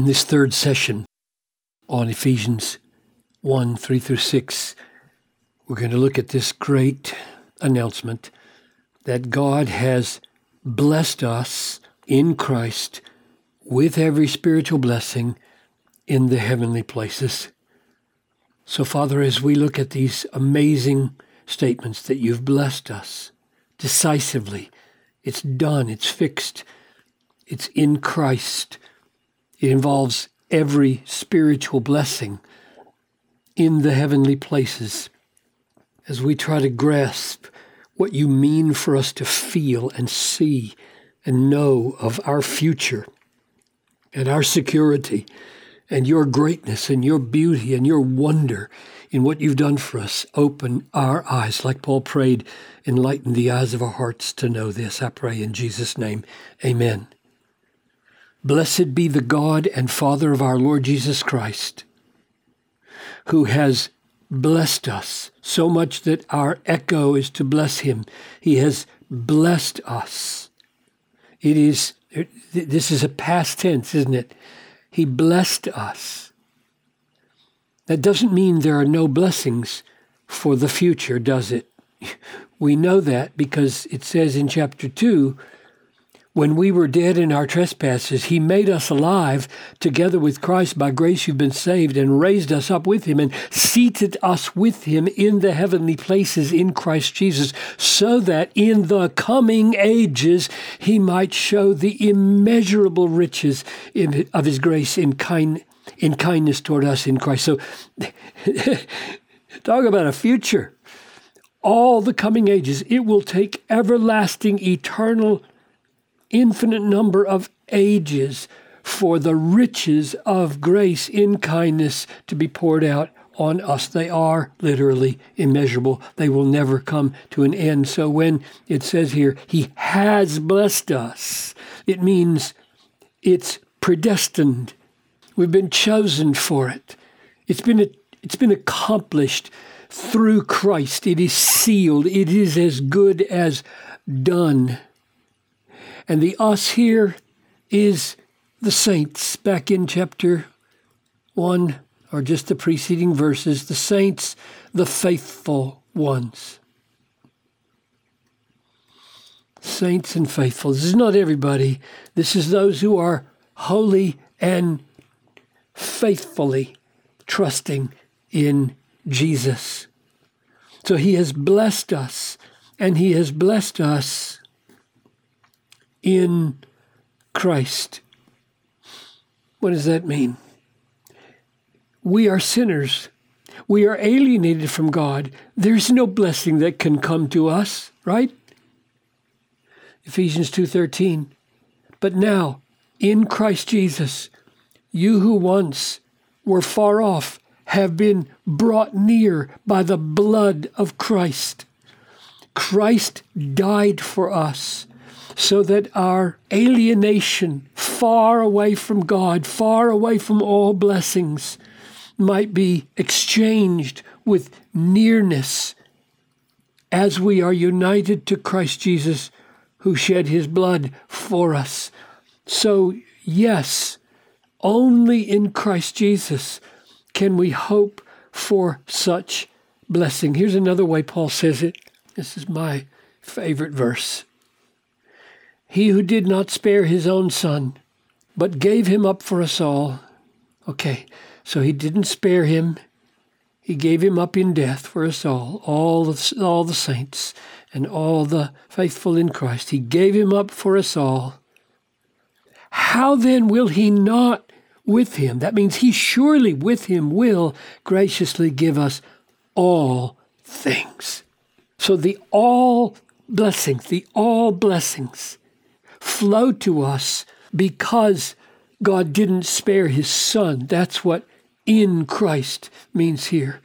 in this third session on Ephesians 1 3 through 6, we're going to look at this great announcement that God has blessed us in Christ with every spiritual blessing in the heavenly places. So, Father, as we look at these amazing statements that you've blessed us decisively, it's done, it's fixed, it's in Christ. It involves every spiritual blessing in the heavenly places as we try to grasp what you mean for us to feel and see and know of our future and our security and your greatness and your beauty and your wonder in what you've done for us. Open our eyes, like Paul prayed, enlighten the eyes of our hearts to know this. I pray in Jesus' name. Amen. Blessed be the God and Father of our Lord Jesus Christ, who has blessed us so much that our echo is to bless him. He has blessed us. It is this is a past tense, isn't it? He blessed us. That doesn't mean there are no blessings for the future, does it? We know that because it says in chapter 2 when we were dead in our trespasses, he made us alive together with Christ. By grace you've been saved, and raised us up with him, and seated us with him in the heavenly places in Christ Jesus, so that in the coming ages he might show the immeasurable riches of his grace in, kind, in kindness toward us in Christ. So, talk about a future. All the coming ages, it will take everlasting, eternal infinite number of ages for the riches of grace in kindness to be poured out on us. They are literally immeasurable. They will never come to an end. So when it says here, He has blessed us, it means it's predestined. We've been chosen for it. It's been, it's been accomplished through Christ. It is sealed. It is as good as done. And the us here is the saints back in chapter 1 or just the preceding verses, the saints, the faithful ones. Saints and faithful. This is not everybody. This is those who are holy and faithfully trusting in Jesus. So he has blessed us, and he has blessed us in Christ. What does that mean? We are sinners. We are alienated from God. There's no blessing that can come to us, right? Ephesians 2:13. But now, in Christ Jesus, you who once were far off have been brought near by the blood of Christ. Christ died for us so that our alienation far away from God, far away from all blessings, might be exchanged with nearness as we are united to Christ Jesus, who shed his blood for us. So, yes, only in Christ Jesus can we hope for such blessing. Here's another way Paul says it. This is my favorite verse. He who did not spare his own son, but gave him up for us all. Okay, so he didn't spare him. He gave him up in death for us all, all the, all the saints and all the faithful in Christ. He gave him up for us all. How then will he not with him? That means he surely with him will graciously give us all things. So the all blessings, the all blessings flow to us because God didn't spare his son. That's what in Christ means here.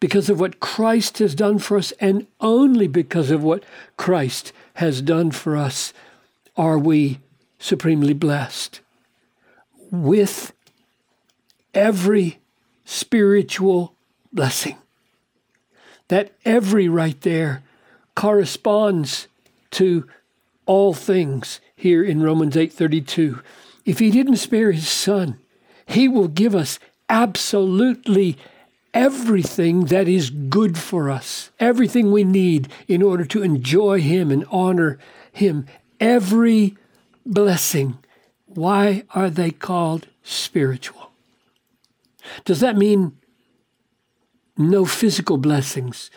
Because of what Christ has done for us, and only because of what Christ has done for us, are we supremely blessed with every spiritual blessing. That every right there corresponds to all things here in Romans 8:32. If he didn't spare his son, He will give us absolutely everything that is good for us, everything we need in order to enjoy Him and honor Him. Every blessing. Why are they called spiritual? Does that mean no physical blessings?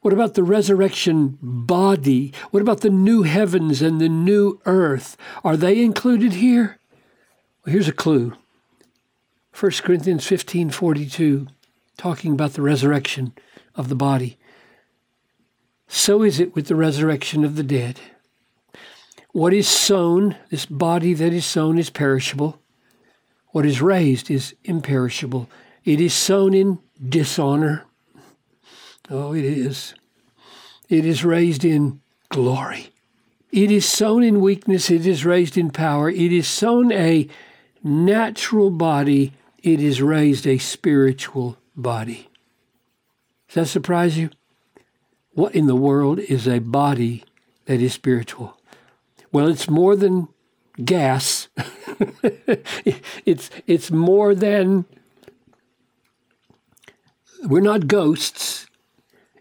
What about the resurrection body? What about the new heavens and the new earth? Are they included here? Well, here's a clue. 1 Corinthians 15 42, talking about the resurrection of the body. So is it with the resurrection of the dead. What is sown, this body that is sown, is perishable. What is raised is imperishable. It is sown in dishonor. Oh, it is. It is raised in glory. It is sown in weakness. It is raised in power. It is sown a natural body it is raised a spiritual body. Does that surprise you? What in the world is a body that is spiritual? Well, it's more than gas. it's it's more than we're not ghosts.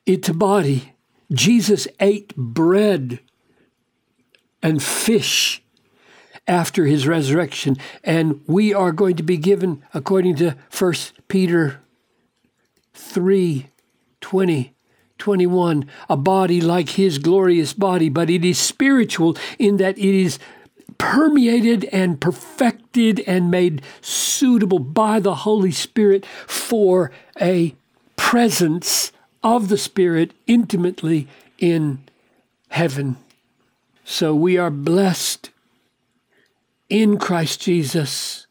It's body. Jesus ate bread and fish after his resurrection. And we are going to be given, according to 1 Peter 3 20, 21, a body like his glorious body, but it is spiritual in that it is permeated and perfected and made suitable by the Holy Spirit for a presence of the Spirit intimately in heaven. So we are blessed in Christ Jesus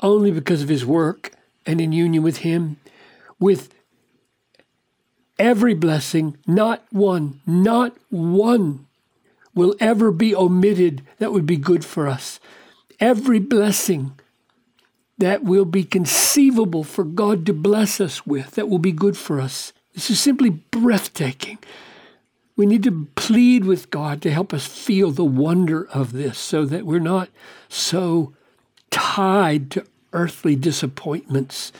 only because of his work and in union with him, with every blessing, not one, not one will ever be omitted that would be good for us. Every blessing that will be conceivable for God to bless us with, that will be good for us. This is simply breathtaking. We need to plead with God to help us feel the wonder of this so that we're not so tied to earthly disappointments.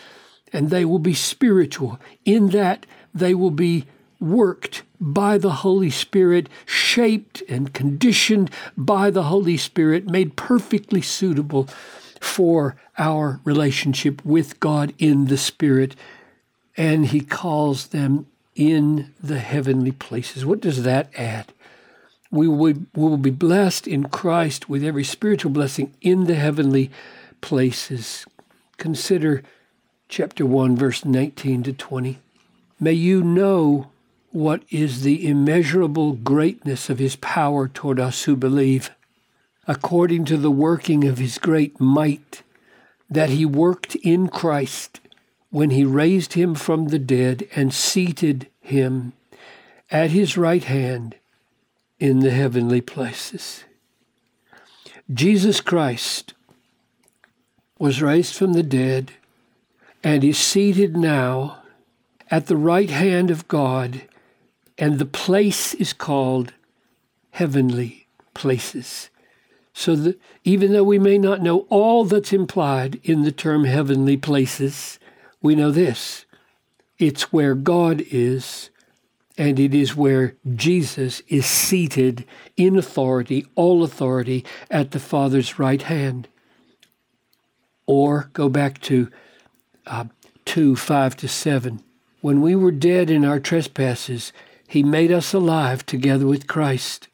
And they will be spiritual in that they will be worked by the Holy Spirit, shaped and conditioned by the Holy Spirit, made perfectly suitable for our relationship with God in the Spirit. And He calls them in the heavenly places. What does that add? We will, be blessed in Christ with every spiritual blessing in the heavenly places. Consider chapter 1, verse 19 to 20. May you know what is the immeasurable greatness of his power toward us who believe, according to the working of his great might, that he worked in Christ when he raised him from the dead and seated him at his right hand in the heavenly places. Jesus Christ was raised from the dead and is seated now at the right hand of God, and the place is called heavenly places. So that even though we may not know all that's implied in the term heavenly places, we know this it's where God is, and it is where Jesus is seated in authority, all authority, at the Father's right hand. Or go back to uh, 2 5 to 7. When we were dead in our trespasses, he made us alive together with Christ.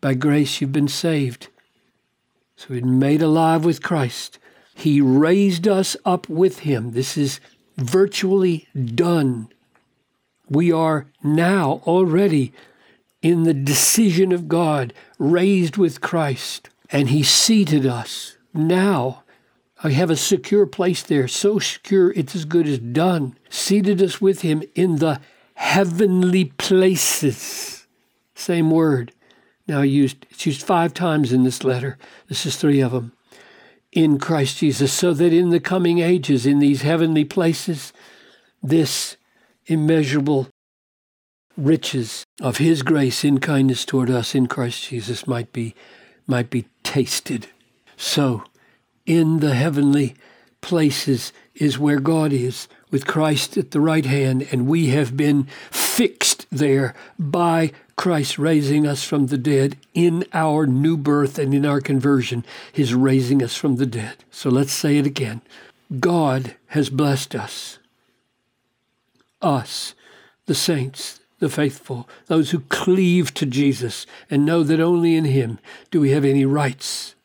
By grace you've been saved. So we've been made alive with Christ. He raised us up with him. This is virtually done. We are now already in the decision of God, raised with Christ, and He seated us. Now, I have a secure place there, so secure it's as good as done. Seated us with Him in the heavenly places. Same word. Now used it's used five times in this letter. This is three of them in Christ Jesus, so that in the coming ages, in these heavenly places, this immeasurable riches of his grace in kindness toward us in Christ Jesus might be might be tasted. So in the heavenly places is where God is, with Christ at the right hand, and we have been fixed there by Christ raising us from the dead in our new birth and in our conversion, His raising us from the dead. So let's say it again. God has blessed us, us, the saints, the faithful, those who cleave to Jesus and know that only in Him do we have any rights.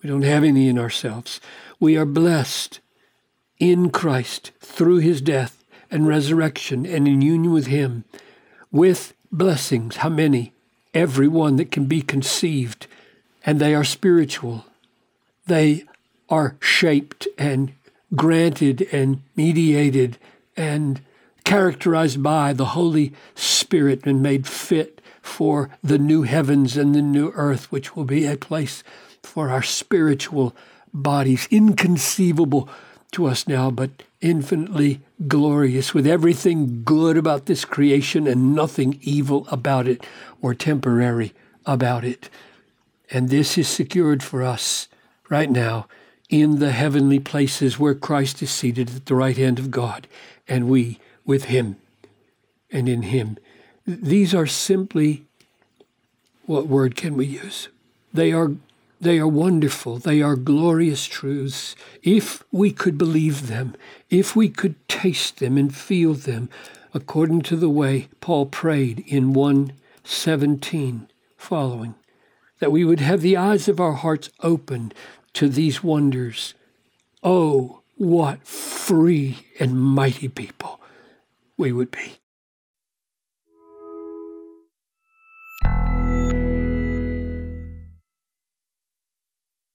We don't have any in ourselves. We are blessed in Christ through his death and resurrection and in union with him with blessings. How many? Every one that can be conceived. And they are spiritual. They are shaped and granted and mediated and characterized by the Holy Spirit and made fit for the new heavens and the new earth, which will be a place for our spiritual bodies, inconceivable to us now, but infinitely glorious, with everything good about this creation and nothing evil about it or temporary about it. And this is secured for us right now in the heavenly places where Christ is seated at the right hand of God, and we with him and in him. These are simply, what word can we use? They are they are wonderful. They are glorious truths. If we could believe them, if we could taste them and feel them, according to the way Paul prayed in 117 following, that we would have the eyes of our hearts opened to these wonders. Oh, what free and mighty people we would be.